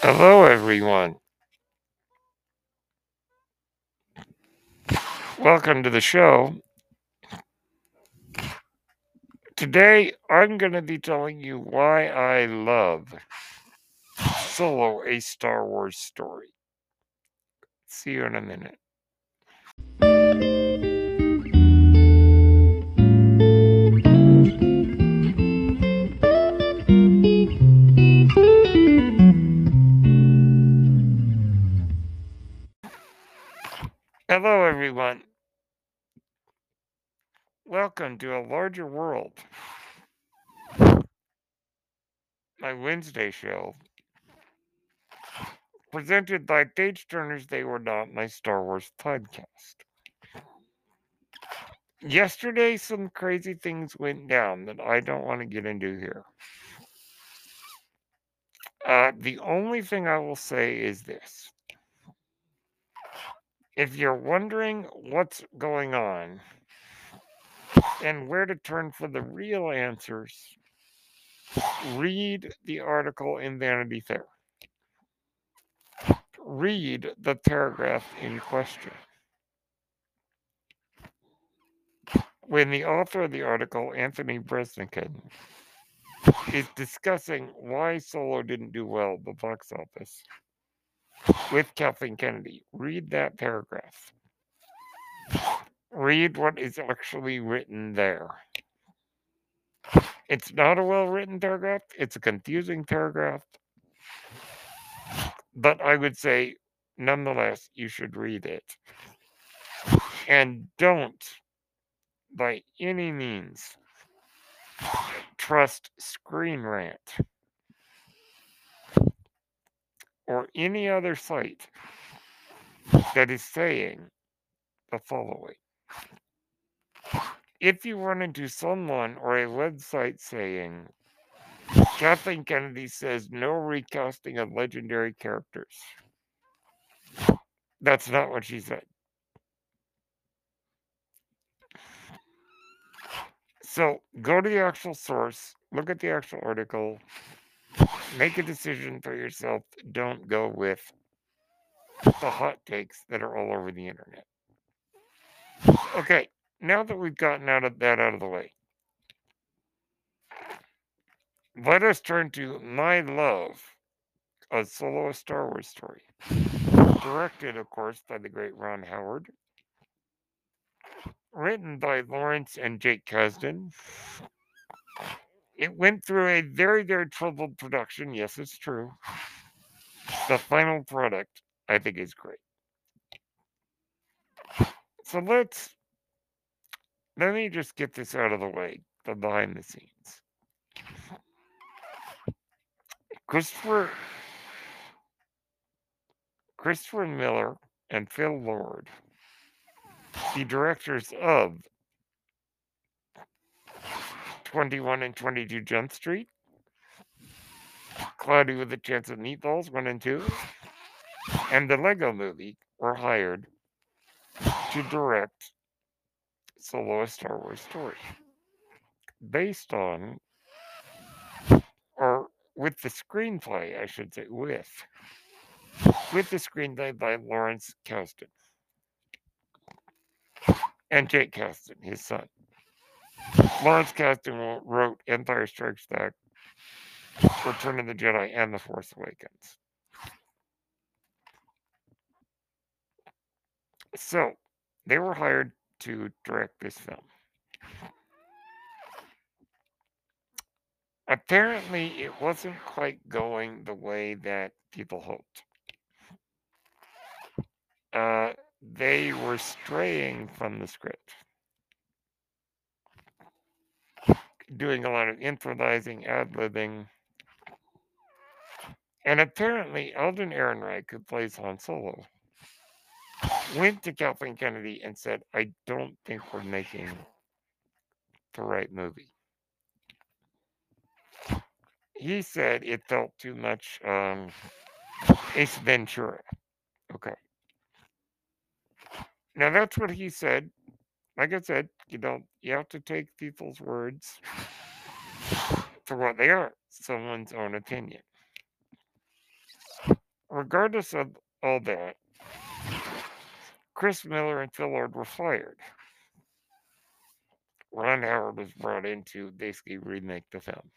Hello, everyone. Welcome to the show. Today, I'm going to be telling you why I love Solo, a Star Wars story. See you in a minute. Hello, everyone. Welcome to a larger world. My Wednesday show, presented by Page Turners They Were Not, my Star Wars podcast. Yesterday, some crazy things went down that I don't want to get into here. Uh, the only thing I will say is this if you're wondering what's going on and where to turn for the real answers, read the article in Vanity Fair. Read the paragraph in question. When the author of the article, Anthony Breznican, is discussing why Solo didn't do well at the box office with Kathleen Kennedy, read that paragraph. Read what is actually written there. It's not a well written paragraph, it's a confusing paragraph. But I would say, nonetheless, you should read it. And don't, by any means, trust Screen Rant or any other site that is saying the following. If you run into someone or a website saying, Kathleen Kennedy says no recasting of legendary characters, that's not what she said. So go to the actual source, look at the actual article, make a decision for yourself. Don't go with the hot takes that are all over the internet. Okay, now that we've gotten out of that out of the way, let us turn to my love a solo Star Wars story. Directed, of course, by the great Ron Howard. Written by Lawrence and Jake Kasdan. It went through a very, very troubled production. Yes, it's true. The final product, I think, is great. So let's let me just get this out of the way, the behind the scenes. Christopher Christopher Miller and Phil Lord, the directors of 21 and 22 Jump Street, Cloudy with a Chance of Meatballs 1 and 2, and the Lego movie were hired to direct Solo a Star Wars story. Based on, or with the screenplay, I should say, with, with the screenplay by Lawrence Kasdan and Jake Kasdan, his son. Lawrence Kasdan wrote Empire Strikes Back, Return of the Jedi, and The Force Awakens. So they were hired to direct this film. Apparently, it wasn't quite going the way that people hoped. Uh, they were straying from the script, doing a lot of improvising, ad libbing. And apparently, Alden Ehrenreich, who plays Han Solo, went to Kathleen Kennedy and said, I don't think we're making the right movie. He said it felt too much um, Ace Ventura. Okay. Now that's what he said. Like I said, you don't you have to take people's words for what they are, someone's own opinion. regardless of all that, Chris Miller and Phil Lord were fired. Ron Howard was brought in to basically remake the film.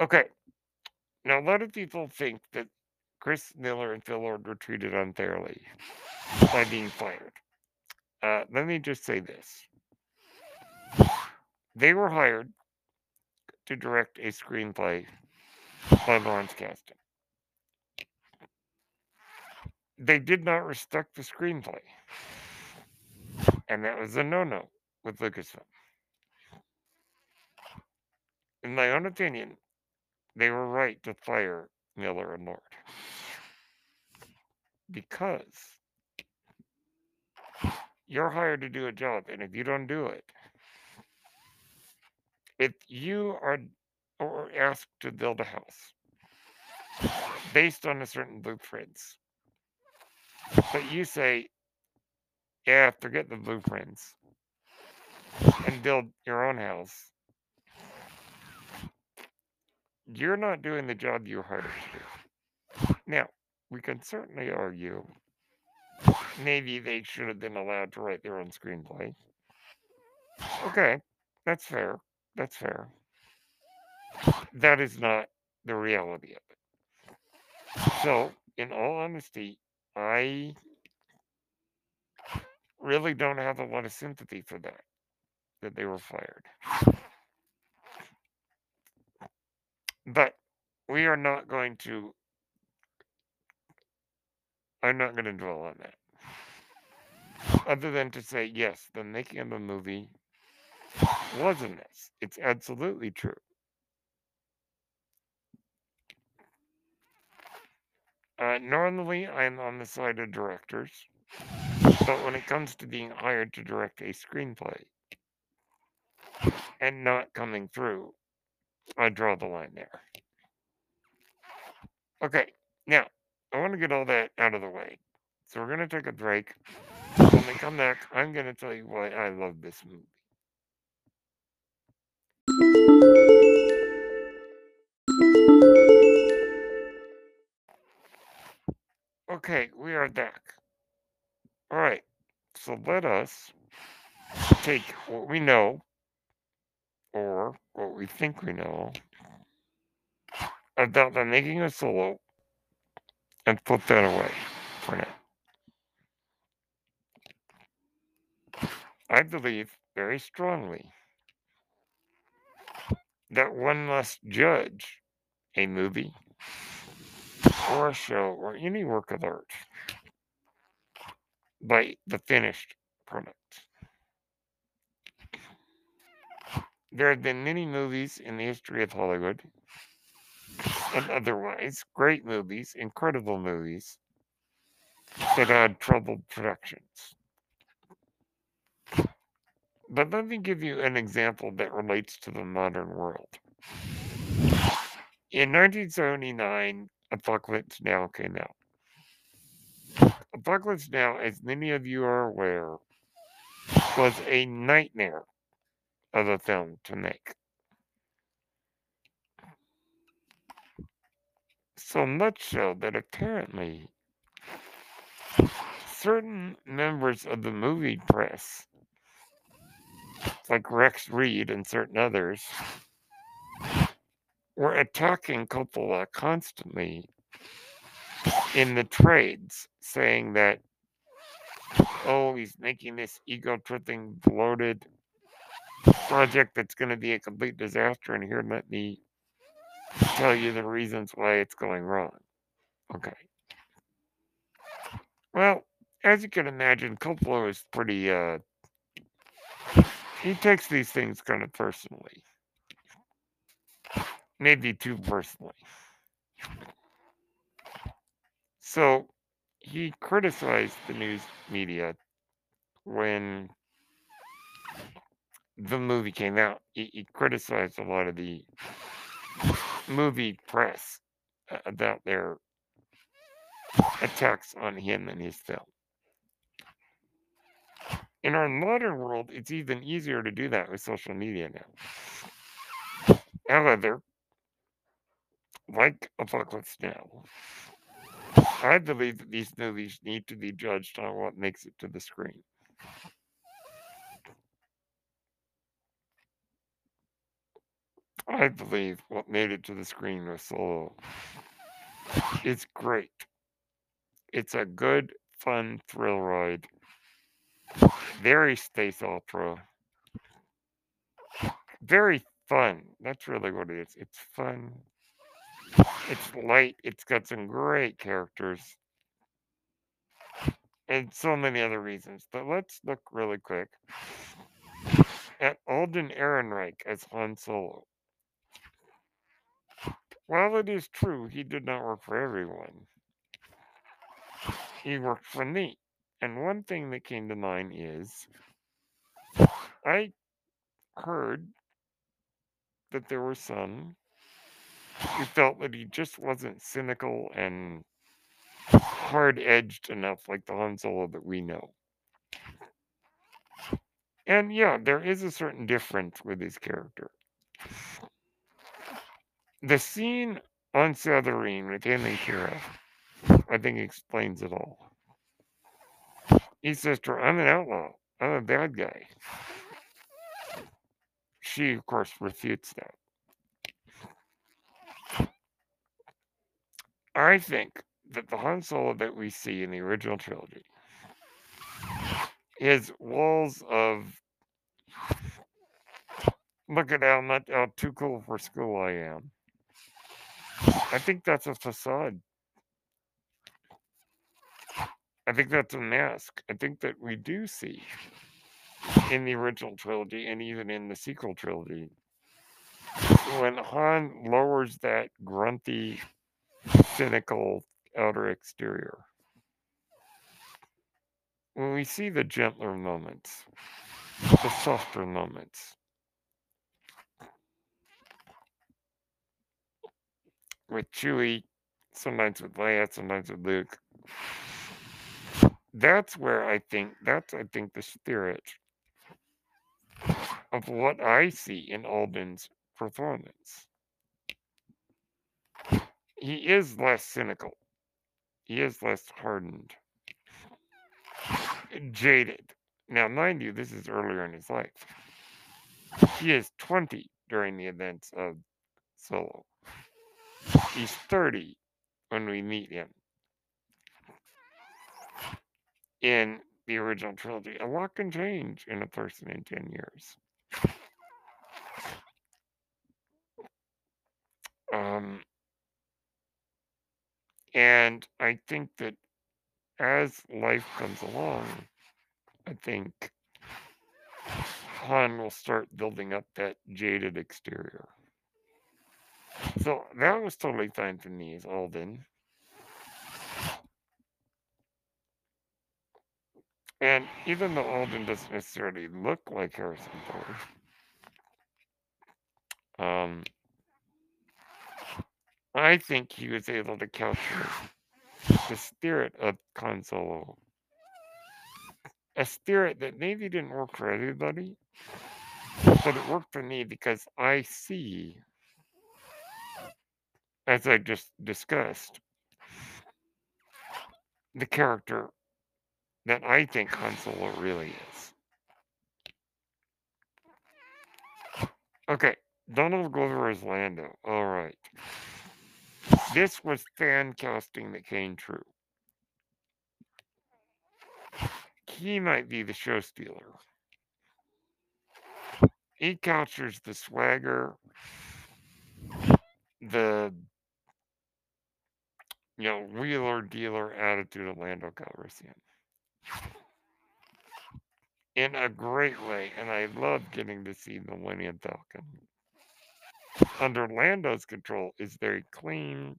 Okay, now a lot of people think that Chris Miller and Phil Lord were treated unfairly by being fired. Uh, let me just say this. They were hired to direct a screenplay by Lawrence Kasdan. They did not respect the screenplay. And that was a no no with Lucasfilm. In my own opinion, they were right to fire Miller and Lord. Because you're hired to do a job, and if you don't do it, if you are or asked to build a house based on a certain blueprints, but you say, yeah, forget the blueprints and build your own house, you're not doing the job you hired to do. Now, we can certainly argue maybe they should have been allowed to write their own screenplay. Okay, that's fair. That's fair. That is not the reality of it. So, in all honesty, I really don't have a lot of sympathy for that, that they were fired. But we are not going to, I'm not going to dwell on that. Other than to say, yes, the making of the movie was a mess. It's absolutely true. Uh, normally, I'm on the side of directors, but when it comes to being hired to direct a screenplay and not coming through, I draw the line there. Okay, now, I want to get all that out of the way. So we're going to take a break. When we come back, I'm going to tell you why I love this movie. Okay, we are back. All right, so let us take what we know, or what we think we know, about the making of Solo and put that away for now. I believe very strongly that one must judge a movie or a show or any work of art by the finished product. There have been many movies in the history of Hollywood and otherwise great movies, incredible movies that had troubled productions. But let me give you an example that relates to the modern world. In 1979, Apocalypse Now came out. Apocalypse Now, as many of you are aware, was a nightmare of a film to make. So much so that apparently certain members of the movie press, like Rex Reed and certain others, were attacking Coppola constantly in the trades, saying that, oh, he's making this ego tripping, bloated project that's going to be a complete disaster. And here, let me tell you the reasons why it's going wrong. Okay. Well, as you can imagine, Coppola is pretty, uh, he takes these things kind of personally. Maybe too personally. So he criticized the news media when the movie came out. He, he criticized a lot of the movie press uh, about their attacks on him and his film. In our modern world, it's even easier to do that with social media now. However, like Apocalypse Now, I believe that these movies need to be judged on what makes it to the screen. I believe what made it to the screen was Solo. It's great. It's a good, fun thrill ride. Very space opera. Very fun. That's really what it is. It's fun. It's light. It's got some great characters. And so many other reasons. But let's look really quick at Alden Ehrenreich as Han Solo. While it is true he did not work for everyone, he worked for me. And one thing that came to mind is I heard that there were some who felt that he just wasn't cynical and hard edged enough like the Han Solo that we know. And yeah, there is a certain difference with his character. The scene on Savareen with and Qi'ra, I think explains it all. He says to her, I'm an outlaw. I'm a bad guy. She, of course, refutes that. I think that the Han Solo that we see in the original trilogy, his walls of look at how much how too cool for school I am. I think that's a facade. I think that's a mask. I think that we do see in the original trilogy and even in the sequel trilogy when Han lowers that grunty, cynical outer exterior. When we see the gentler moments, the softer moments, with Chewie, sometimes with Leia, sometimes with Luke. That's where I think that's I think the spirit of what I see in Alden's performance. He is less cynical. He is less hardened. Jaded. Now, mind you, this is earlier in his life. He is 20 during the events of Solo. He's 30 when we meet him in the original trilogy. A lot can change in a person in 10 years. Um, and I think that as life comes along, I think Han will start building up that jaded exterior. So that was totally fine for me as Alden. And even though Alden doesn't necessarily look like Harrison Ford, um, I think he was able to capture the spirit of Han Solo. A spirit that maybe didn't work for everybody, but it worked for me because I see, as I just discussed, the character that I think Han Solo really is. Okay, Donald Glover as Lando. All right. This was fan casting that came true. He might be the show stealer. He captures the swagger, the you know, wheeler dealer attitude of Lando Calrissian in a great way, and I love getting to see the Millennium Falcon. Under Lando's control is very clean,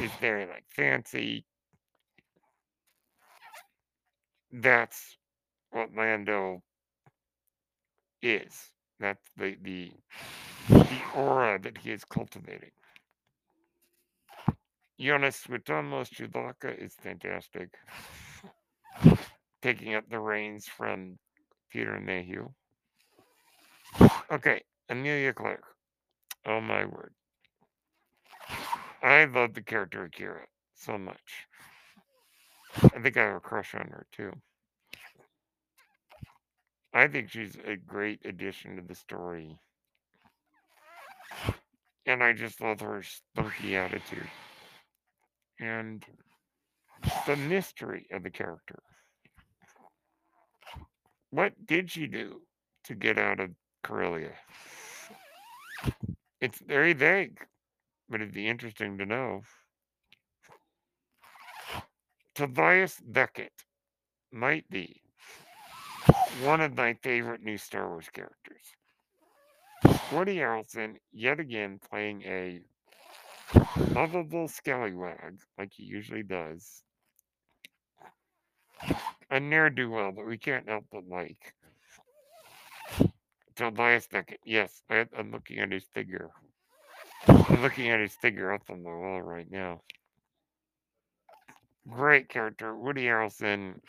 is very like fancy. That's what Lando is. That's the the the aura that he is cultivating. Joonas Suotamo Chewbacca is fantastic taking up the reins from Peter Mayhew. Okay, Emilia Clarke. Oh my word. I love the character of Qi'ra so much. I think I have a crush on her too. I think she's a great addition to the story. And I just love her spunky attitude. And the mystery of the character. What did she do to get out of Corellia? It's very vague, but it'd be interesting to know. Tobias Beckett might be one of my favorite new Star Wars characters. Woody Harrelson, yet again, playing a lovable scallywag like he usually does. A ne'er do well but we can't help but like. Till last second, yes, I, I'm looking at his figure. I'm looking at his figure up on the wall right now. Great character, Woody Harrelson,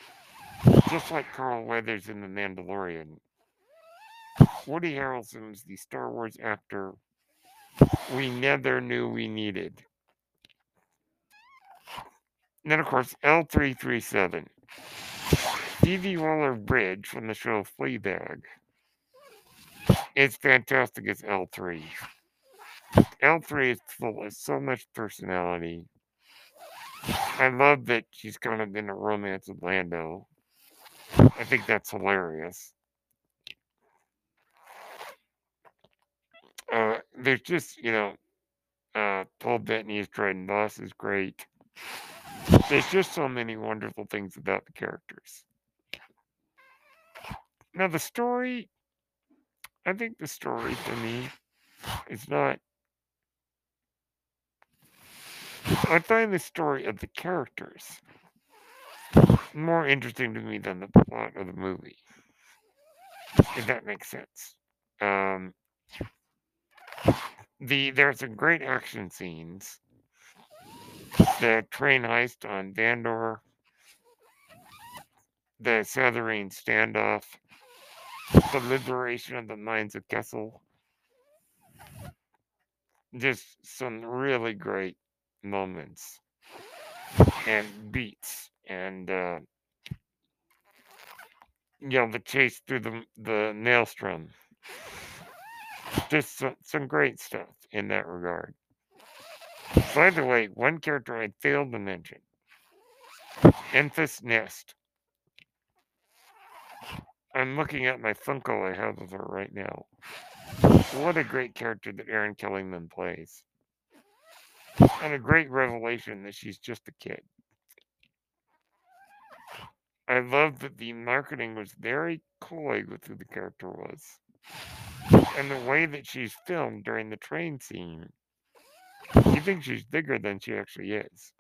just like Carl Weathers in The Mandalorian. Woody Harrelson's the Star Wars actor we never knew we needed. And then, of course, L337. Phoebe Waller Bridge from the show Fleabag is fantastic as L3. L3 is full of so much personality. I love that she's kind of in a romance with Lando. I think that's hilarious. Uh, there's just, you know, uh, Paul Bettany's Dryden Voss is great. There's just so many wonderful things about the characters. Now, the story, I think the story to me is not. I find the story of the characters more interesting to me than the plot of the movie. If that makes sense. Um, the there's some great action scenes. The train heist on Vandor, the Savareen standoff, the liberation of the mines of Kessel. Just some really great moments and beats and uh, you know the chase through the the maelstrom. Just some, some great stuff in that regard by the way one character i failed to mention. Enfys Nest. I'm looking at my funko i have of her right now. What a great character that erin kellyman plays. And a great revelation that she's just a kid. I love that the marketing was very coy with who the character was. And the way that she's filmed during the train scene, you think she's bigger than she actually is.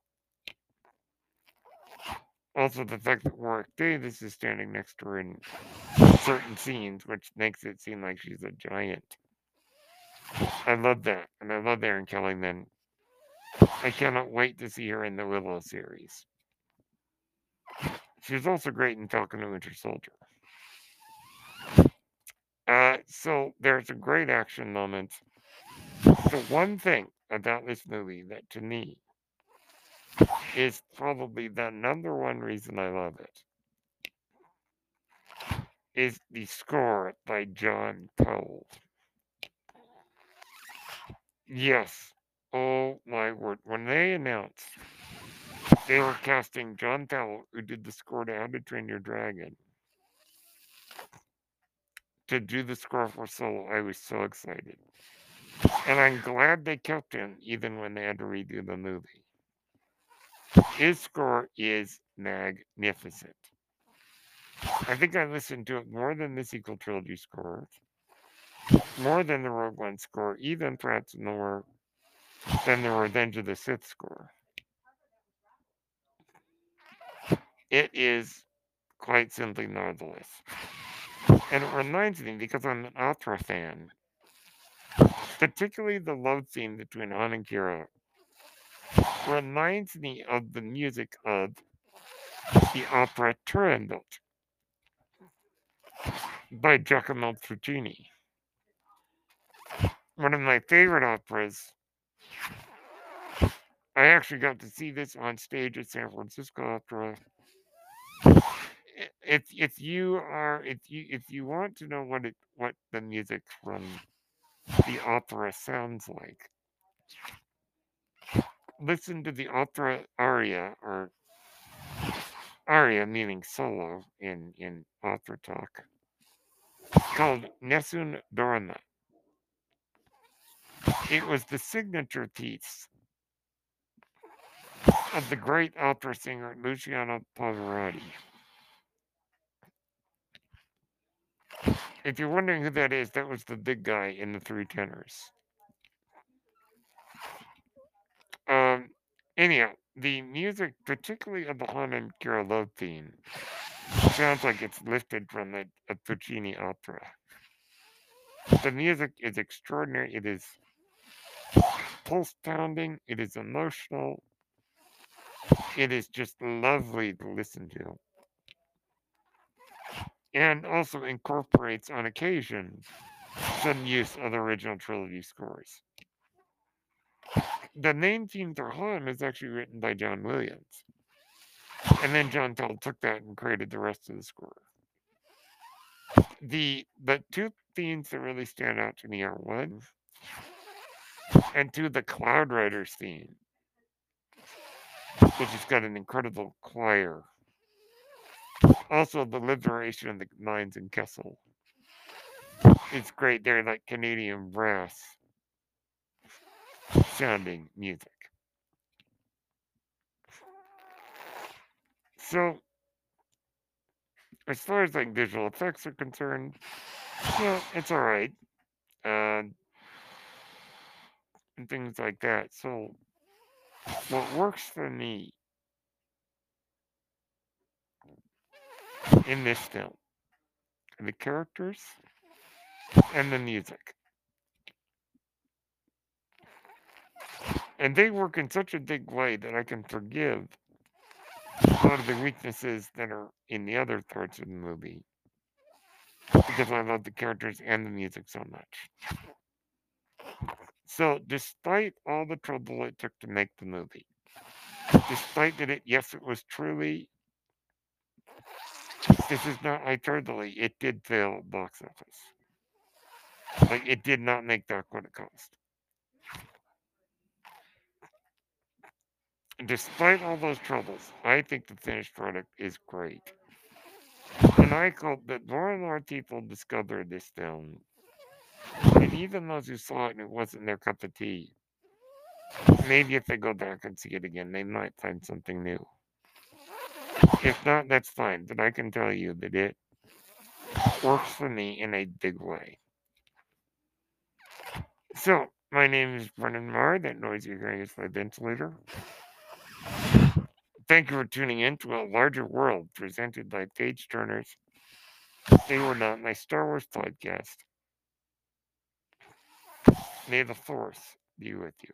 Also, the fact that Warwick Davis is standing next to her in certain scenes, which makes it seem like she's a giant. I love that. And I love Erin Kellyman. I cannot wait to see her in the Willow series. She was also great in Falcon and Winter Soldier. Uh, so there's a great action moment. The one thing about this movie that to me is probably the number one reason I love it is the score by John Powell. Yes. Oh my word. When they announced they were casting John Powell, who did the score to How to Train Your Dragon, to do the score for Solo. I was so excited. And I'm glad they kept him even when they had to redo the movie. His score is magnificent. I think I listened to it more than the sequel trilogy score, more than the Rogue One score, even perhaps more than the Revenge of the Sith score. It is quite simply marvelous. And it reminds me, because I'm an opera fan, particularly the love scene between Han and Qi'ra, reminds me of the music of the opera Turandot by Giacomo Puccini. One of my favorite operas I actually got to see this on stage at San Francisco Opera. If if you are if you if you want to know what it what the music from the opera sounds like, listen to the opera aria or aria meaning solo in in opera talk called Nessun Dorma. It was the signature piece of the great opera singer Luciano Pavarotti. If you're wondering who that is, that was the big guy in the three tenors. Um, anyhow, the music, particularly of the Hanan Kirillov theme, sounds like it's lifted from a, a Puccini opera. The music is extraordinary. It is pulse pounding. It is emotional. It is just lovely to listen to. And also incorporates, on occasion, some use of the original trilogy scores. The name theme for Harlem is actually written by John Williams. And then John Powell took that and created the rest of the score. The the two themes that really stand out to me are one and two the Cloud Riders theme, which has got an incredible choir. Also the liberation of the mines in Kessel. It's great. They're like Canadian brass sounding music. So as far as like visual effects are concerned, yeah, it's all right. Uh, and things like that. So what works for me in this film the characters and the music. And they work in such a big way that I can forgive a lot of the weaknesses that are in the other parts of the movie because I love the characters and the music so much. So, despite all the trouble it took to make the movie, despite that it, yes, it was truly, this is not hyperbole, it did fail box office. Like, it did not make back what it cost. Despite all those troubles, I think the finished product is great. And I hope that more and more people discover this film. And even those who saw it and it wasn't their cup of tea, maybe if they go back and see it again, they might find something new. If not, that's fine. But I can tell you that it works for me in a big way. So, my name is Brennan Marr. That noise you're hearing is my ventilator. Thank you for tuning in to A Larger World presented by Page Turners. They were not my Star Wars podcast. May the Force be with you.